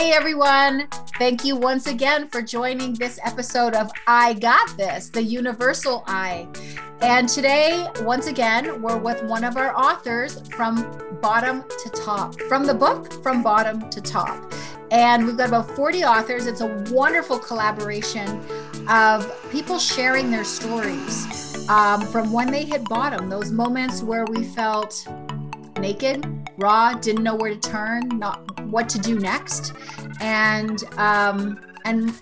Hey everyone, thank you once again for joining this episode of I Got This, the Universal I. And today, once again, we're with one of our authors from bottom to top, from the book From Bottom to Top. And we've got about 40 authors. It's a wonderful collaboration of people sharing their stories um, from when they hit bottom, those moments where we felt naked, raw, didn't know where to turn, not what to do next, and um, and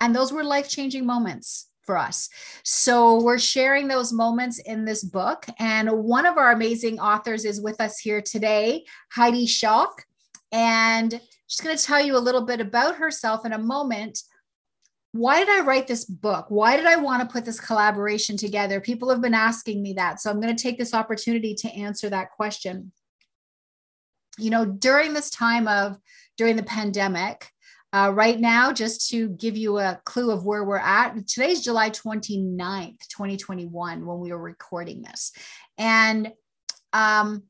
and those were life changing moments for us. So we're sharing those moments in this book, and one of our amazing authors is with us here today, Heidi Schalk, and she's going to tell you a little bit about herself in a moment why did I write this book? Why did I want to put this collaboration together? People have been asking me that. So I'm going to take this opportunity to answer that question you know, during this time of during the pandemic, uh, right now, just to give you a clue of where we're at, today's July 29th, 2021, when we were recording this. And, um,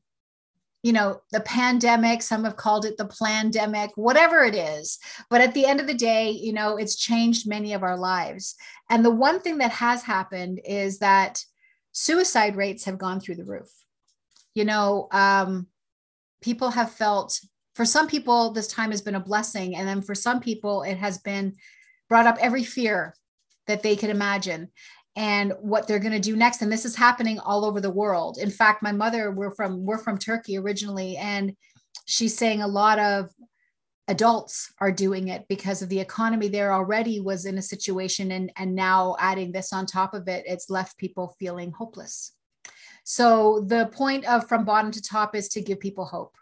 you know, the pandemic, some have called it the pandemic, whatever it is. But at the end of the day, you know, it's changed many of our lives. And the one thing that has happened is that suicide rates have gone through the roof. You know, um, people have felt for some people this time has been a blessing. And then for some people it has been brought up every fear that they could imagine and what they're going to do next. And this is happening all over the world. In fact my mother we're from we're from turkey originally and she's saying a lot of adults are doing it because of the economy there already was in a situation and and now adding this on top of it it's left people feeling hopeless so the point of from bottom to top is to give people hope,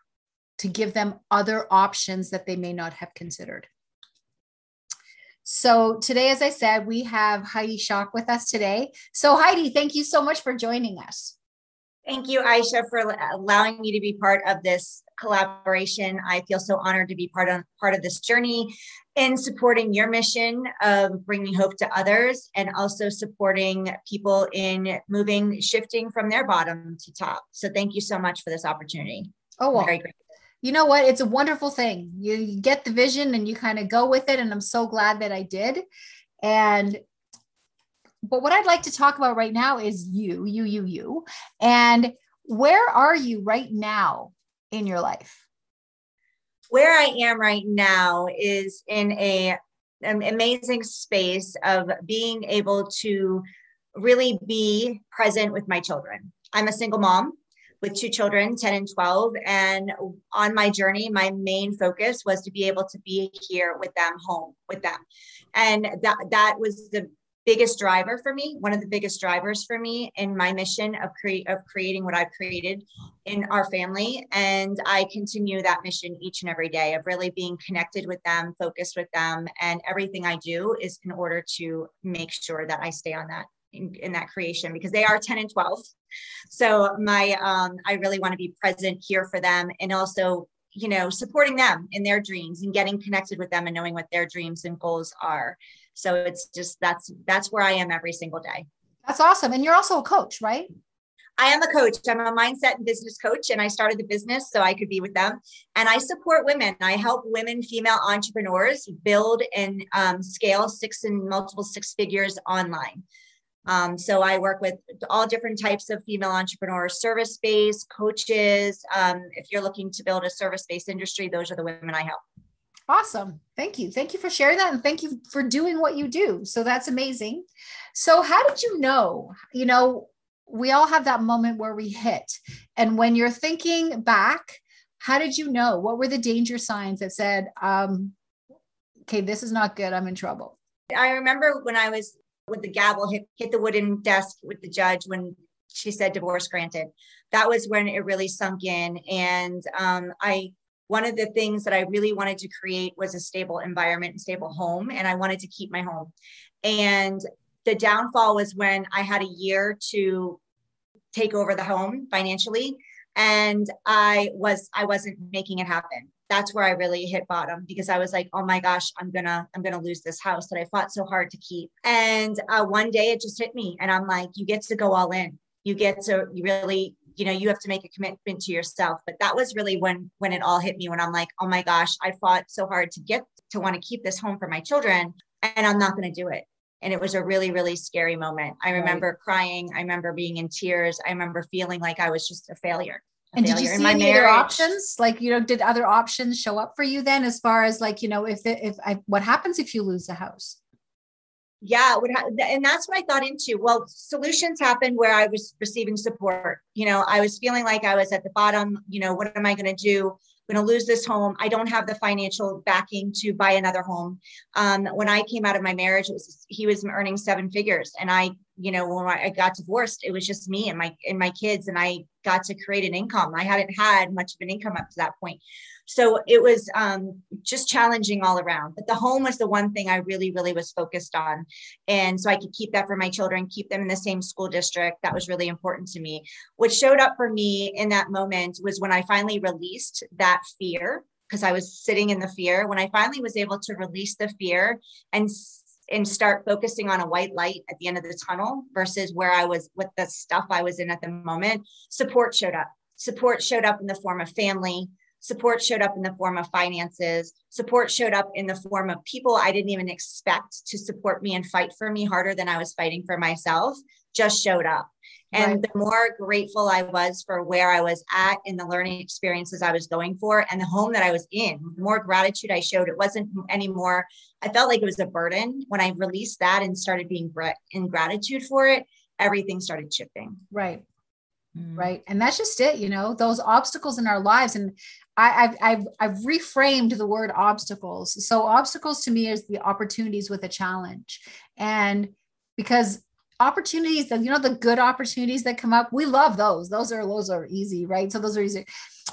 to give them other options that they may not have considered. So today, as I said, we have Heidi Schalk with us today. So Heidi, thank you so much for joining us. Thank you, Aisha, for uh, allowing me to be part of this collaboration. I feel so honored to be part of part of this journey in supporting your mission of bringing hope to others and also supporting people in moving, shifting from their bottom to top. So thank you so much for this opportunity. Oh, well. Very great. You know what? It's a wonderful thing. You, you get the vision and you kind of go with it. And I'm so glad that I did. And but what I'd like to talk about right now is you, you, you, you. And where are you right now in your life? where I am right now is in a an amazing space of being able to really be present with my children. I'm a single mom with two children, 10 and 12. And on my journey, my main focus was to be able to be here with them, home with them. And that, that was the biggest driver for me, one of the biggest drivers for me in my mission of create of creating what I've created in our family. And I continue that mission each and every day of really being connected with them, focused with them, and everything I do is in order to make sure that I stay on that in, in that creation because they are 10 and 12. So my um, I really want to be present here for them and also you know supporting them in their dreams and getting connected with them and knowing what their dreams and goals are so it's just that's that's where I am every single day. That's awesome. And you're also a coach, right? I am a coach. I'm a mindset and business coach, and I started the business so I could be with them. And I support women. I help women, female entrepreneurs, build and um, scale six and multiple six figures online. Um, so I work with all different types of female entrepreneurs, service based coaches. Um, if you're looking to build a service based industry, those are the women I help. Awesome. Thank you. Thank you for sharing that. And thank you for doing what you do. So that's amazing. So, how did you know? You know, we all have that moment where we hit. And when you're thinking back, how did you know? What were the danger signs that said, um, okay, this is not good. I'm in trouble? I remember when I was with the gavel hit, hit the wooden desk with the judge when she said divorce granted. That was when it really sunk in. And um, I one of the things that I really wanted to create was a stable environment and stable home. And I wanted to keep my home. And the downfall was when I had a year to take over the home financially. And I was I wasn't making it happen. That's where I really hit bottom because I was like, oh my gosh, I'm gonna I'm gonna lose this house that I fought so hard to keep. And uh, one day it just hit me, and I'm like, you get to go all in. You get to really you know you have to make a commitment to yourself but that was really when when it all hit me when i'm like oh my gosh i fought so hard to get to want to keep this home for my children and I'm not going to do it. And it was a really, really scary moment. I remember right. crying. I remember being in tears. I remember feeling like I was just a failure. A and did you see any other options? Like, you know, did other options show up for you then as far as like, you know, if, the, if I, what happens if you lose the house? Yeah would ha- and that's what i thought into. Well solutions happened where i was receiving support. You know i was feeling like i was at the bottom you know what am i going to do? I'm going to lose this home. I don't have the financial backing to buy another home. Um, when i came out of my marriage was he was earning seven figures and i you know when i got divorced it was just me and my and my kids and i got to create an income i hadn't had much of an income up to that point so it was um, just challenging all around. But the home was the one thing I really, really was focused on. And so I could keep that for my children, keep them in the same school district. That was really important to me. What showed up for me in that moment was when I finally released that fear because I was sitting in the fear. When I finally was able to release the fear and and start focusing on a white light at the end of the tunnel versus where I was with the stuff I was in at the moment, support showed up. Support showed up in the form of family, Support showed up in the form of finances. Support showed up in the form of people I didn't even expect to support me and fight for me harder than I was fighting for myself, just showed up. And right. the more grateful I was for where I was at in the learning experiences I was going for and the home that I was in, the more gratitude I showed. It wasn't anymore, I felt like it was a burden. When I released that and started being in gratitude for it, everything started shifting. Right. Mm. Right. And that's just it, you know, those obstacles in our lives. And I, have I've I've reframed the word obstacles. So obstacles to me is the opportunities with a challenge, and because opportunities that you know the good opportunities that come up, we love those. Those are those are easy, right? So those are easy.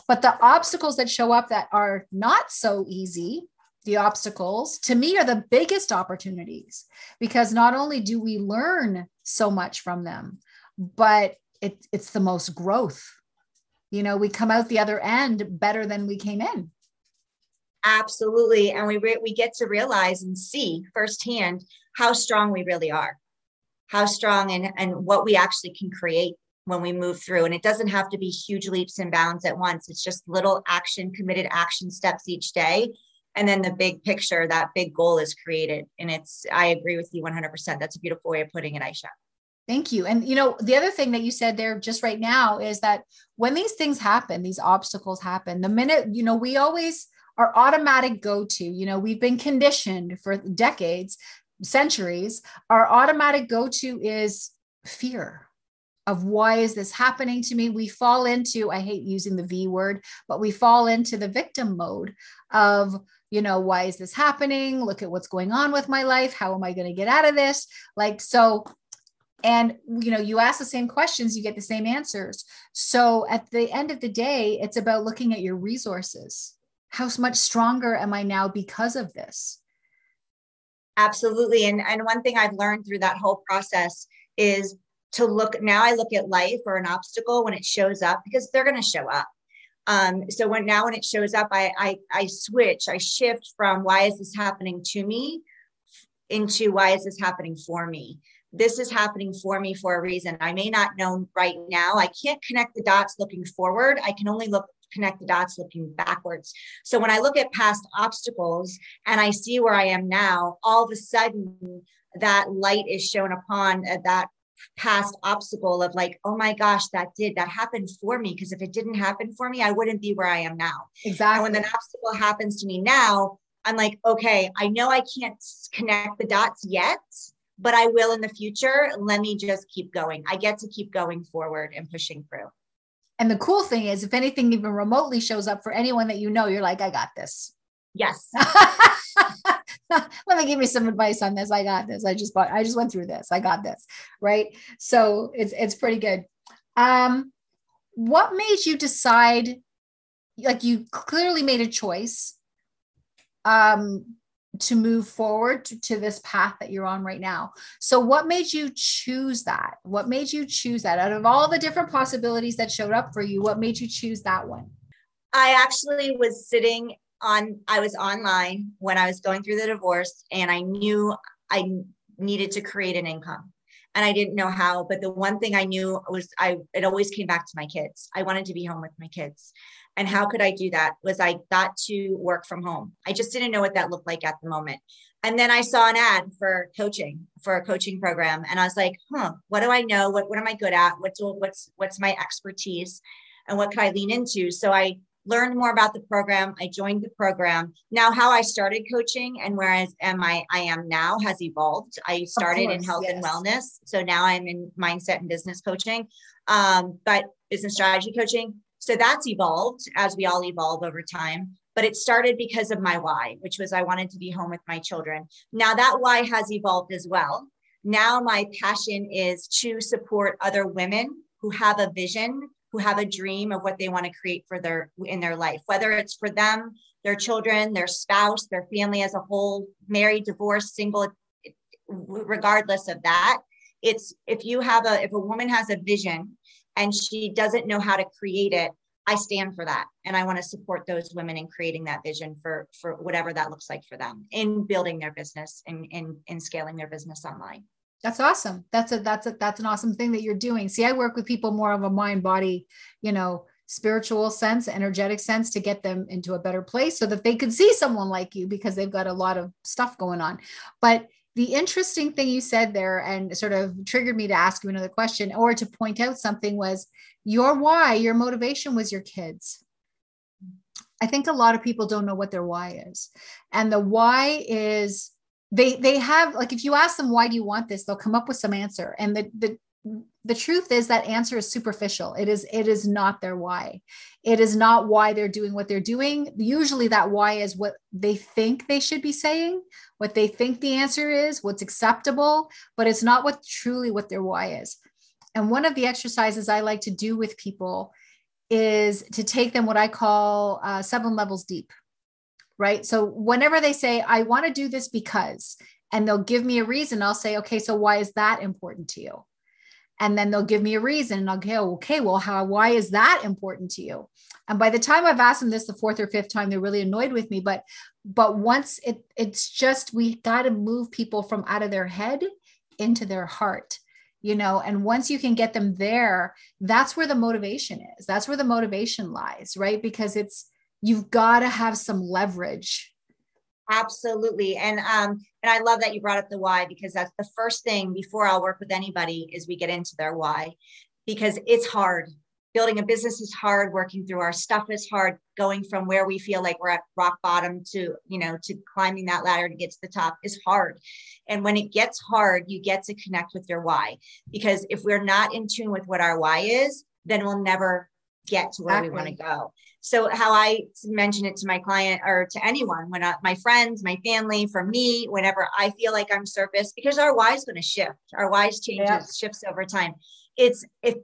But the obstacles that show up that are not so easy, the obstacles to me are the biggest opportunities because not only do we learn so much from them, but it, it's the most growth you know we come out the other end better than we came in absolutely and we re- we get to realize and see firsthand how strong we really are how strong and and what we actually can create when we move through. And it doesn't have to be huge leaps and bounds at once. It's just little action committed action steps each day. And then the big picture that big goal is created. And it's i agree with you 100% that's a beautiful way of putting it aisha. Thank you. And you know, the other thing that you said there just right now is that when these things happen, these obstacles happen, the minute, you know, we always our automatic go to, you know, we've been conditioned for decades, centuries, our automatic go to is fear of why is this happening to me? We fall into, I hate using the V word, but we fall into the victim mode of, you know, why is this happening? Look at what's going on with my life. How am I going to get out of this? Like, so and you know you ask the same questions you get the same answers so at the end of the day it's about looking at your resources how much stronger am i now because of this absolutely and and one thing i've learned through that whole process is to look now i look at life or an obstacle when it shows up because they're going to show up um, so when now when it shows up I, I i switch i shift from why is this happening to me into why is this happening for me this is happening for me for a reason. I may not know right now. I can't connect the dots looking forward. I can only look connect the dots looking backwards. So when I look at past obstacles and I see where I am now, all of a sudden that light is shown upon uh, that past obstacle of like, oh my gosh, that did that happened for me. Because if it didn't happen for me, I wouldn't be where I am now. Exactly. And when an obstacle happens to me now, I'm like, okay, I know I can't connect the dots yet, but I will in the future. Let me just keep going. I get to keep going forward and pushing through. And the cool thing is, if anything even remotely shows up for anyone that you know, you're like, I got this. Yes. Let me give you some advice on this. I got this. I just bought, I just went through this. I got this. Right. So it's it's pretty good. Um, what made you decide? Like you clearly made a choice um to move forward to, to, this path that you're on right now. So, what made you choose that? What made you choose that? Out of all the different possibilities that showed up for you, what made you choose that one? I actually was sitting on, I was online when I was going through the divorce, and I knew I needed to create an income. and I didn't know how. But the one thing I knew was I it always came back to my kids. I wanted to be home with my kids. And how could I do that? Was I got to work from home. I just didn't know what that looked like at the moment. And then I saw an ad for coaching, for a coaching program. And I was like, huh, what do I know? What, what am I good at? What's what's what's my expertise? And what could I lean into? So I learned more about the program. I joined the program. Now, how I started coaching and where I am I, I am now has evolved. I started course, in health yes. and wellness. So now I'm in mindset and business coaching, um, but business strategy coaching. So that's evolved as we all evolve over time. But it started because of my why, which was I wanted to be home with my children. Now that why has evolved as well. Now my passion is to support other women who have a vision who have a dream of what they want to create for their in their life whether it's for them their children their spouse their family as a whole married divorced single regardless of that it's if you have a if a woman has a vision and she doesn't know how to create it i stand for that and i want to support those women in creating that vision for for whatever that looks like for them in building their business and in, in scaling their business online that's awesome. That's a that's a that's an awesome thing that you're doing. See, I work with people more of a mind body, you know, spiritual sense, energetic sense to get them into a better place so that they could see someone like you because they've got a lot of stuff going on. But the interesting thing you said there and sort of triggered me to ask you another question or to point out something was your why, your motivation was your kids. I think a lot of people don't know what their why is. And the why is they they have like if you ask them why do you want this they'll come up with some answer and the the the truth is that answer is superficial it is it is not their why it is not why they're doing what they're doing usually that why is what they think they should be saying what they think the answer is what's acceptable but it's not what truly what their why is and one of the exercises i like to do with people is to take them what i call uh, seven levels deep right? So whenever they say, I want to do this because, and they'll give me a reason, I'll say, okay, so why is that important to you? And then they'll give me a reason and I'll go, okay, well, how, why is that important to you? And by the time I've asked them this the fourth or fifth time, they're really annoyed with me. But, but once it, it's just, we got to move people from out of their head into their heart you know and once you can get them there that's where the motivation is that's where the motivation lies right because it's you've got to have some leverage absolutely. And um and i love that you brought up the why because that's the first thing before i'll work with anybody is we get into their why because it's hard. Building a business is hard working through our stuff is hard going from where we feel like we're at rock bottom to you know to climbing that ladder to get to the top is hard. And when it gets hard you get to connect with your why because if we're not in tune with what our why is then we'll never get to where exactly. we want to go so how I mention it to my client or to anyone, when I, my friends, my family, for me, whenever I feel like I'm surface, because our why is going to shift. Our why's changes, yeah. shifts over time. It's if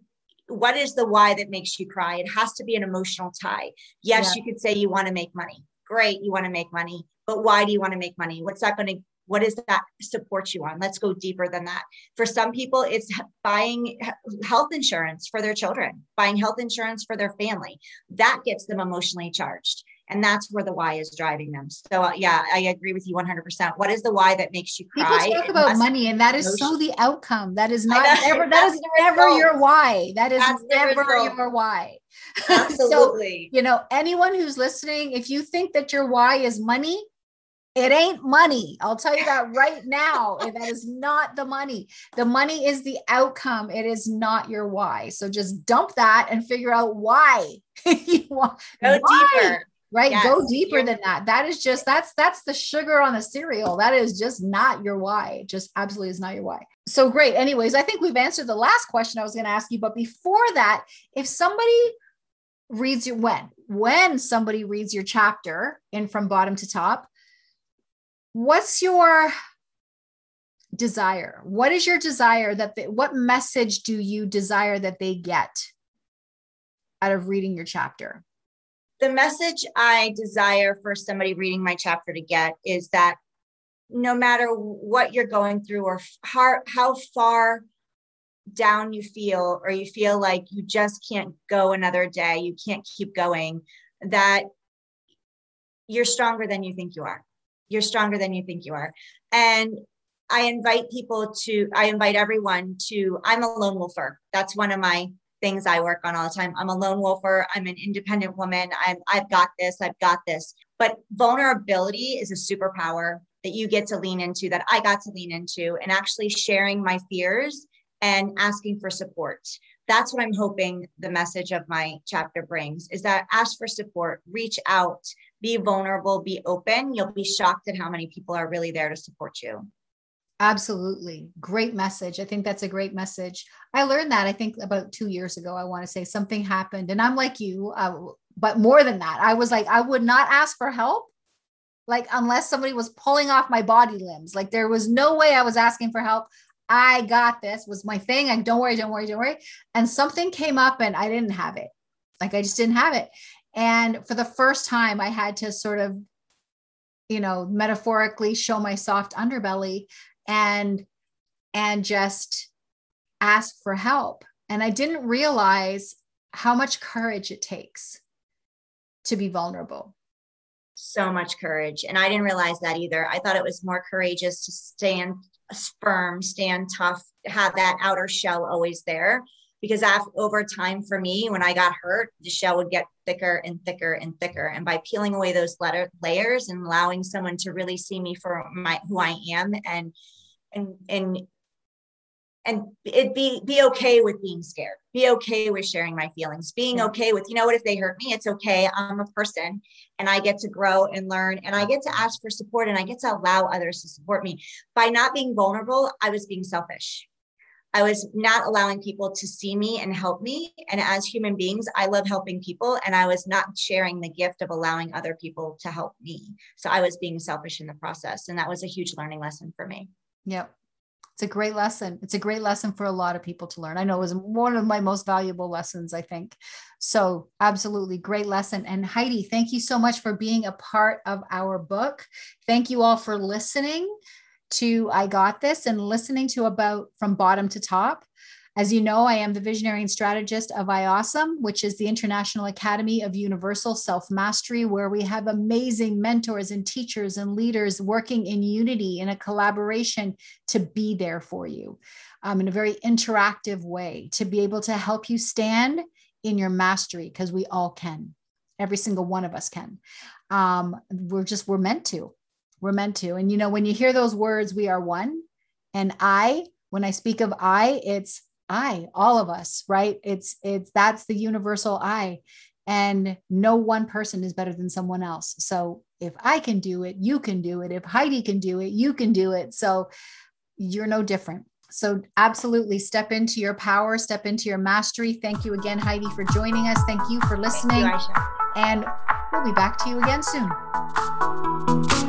what is the why that makes you cry? It has to be an emotional tie. Yes, yeah. you could say you want to make money. Great, you want to make money, but why do you want to make money? What's that going to what does that support you on? Let's go deeper than that. For some people, it's buying health insurance for their children, buying health insurance for their family. That gets them emotionally charged. And that's where the why is driving them. So, uh, yeah, I agree with you 100%. What is the why that makes you cry? People talk about money, and that is so the outcome. That is not never, that is never your why. That is that's never your why. Absolutely. so, you know, anyone who's listening, if you think that your why is money, it ain't money. I'll tell you that right now. that is not the money. The money is the outcome. It is not your why. So just dump that and figure out why you want. Go why, deeper. Right? Yes. Go deeper than that. That is just that's that's the sugar on the cereal. That is just not your why. It just absolutely is not your why. So great. Anyways, I think we've answered the last question I was going to ask you. But before that, if somebody reads your when when somebody reads your chapter in from bottom to top what's your desire? What is your desire that they, what message do you desire that they get out of reading your chapter? The message i desire for somebody reading my chapter to get is that no matter what you're going through or how, how far down you feel or you feel like you just can't go another day you can't keep going that you're stronger than you think you are you're stronger than you think you are. And I invite people to, I invite everyone to, I'm a lone wolfer. That's one of my things I work on all the time. I'm a lone wolfer. I'm an independent woman. I'm, I've got this. I've got this. But vulnerability is a superpower that you get to lean into, that I got to lean into, and actually sharing my fears and asking for support. That's what I'm hoping the message of my chapter brings is that ask for support, reach out, be vulnerable, be open. You'll be shocked at how many people are really there to support you. Absolutely. Great message. I think that's a great message. I learned that I think about two years ago. I want to say something happened, and I'm like you, uh, but more than that, I was like, I would not ask for help, like, unless somebody was pulling off my body limbs. Like, there was no way I was asking for help. I got this was my thing. Like, don't worry, don't worry, don't worry. And something came up and I didn't have it. Like, I just didn't have it. And for the first time, I had to sort of, you know, metaphorically show my soft underbelly and and just ask for help. And i didn't realize how much courage it takes to be vulnerable. So much courage. And i didn't realize that either. I thought it was more courageous to stand firm stand tough have that outer shell always there because after, over time for me when i got hurt the shell would get thicker and thicker and thicker. And by peeling away those letter, layers and allowing someone to really see me for my who i am and and and and it be be okay with being scared. Be okay with sharing my feelings. Being okay with you know what if they hurt me it's okay. I'm a person and i get to grow and learn and i get to ask for support and i get to allow others to support me. By not being vulnerable i was being selfish i was not allowing people to see me and help me and as human beings i love helping people and i was not sharing the gift of allowing other people to help me so i was being selfish in the process and that was a huge learning lesson for me Yep. It's a great lesson. It's a great lesson for a lot of people to learn. I know it was one of my most valuable lessons, I think. So, absolutely great lesson. And Heidi, thank you so much for being a part of our book. Thank you all for listening to I Got This and listening to about from bottom to top. As you know, I am the visionary and strategist of IAWESOME, which is the International Academy of Universal Self Mastery, where we have amazing mentors and teachers and leaders working in unity in a collaboration to be there for you um, in a very interactive way to be able to help you stand in your mastery because we all can. Every single one of us can. Um, we're just, we're meant to. We're meant to. And, you know, when you hear those words, we are one. And I, when I speak of I, it's I, all of us, right? It's it's that's the universal I. And no one person is better than someone else. So if I can do it, you can do it. If Heidi can do it, you can do it. So you're no different. So absolutely step into your power, step into your mastery. Thank you again, Heidi, for joining us. Thank you for listening. You, and we'll be back to you again soon.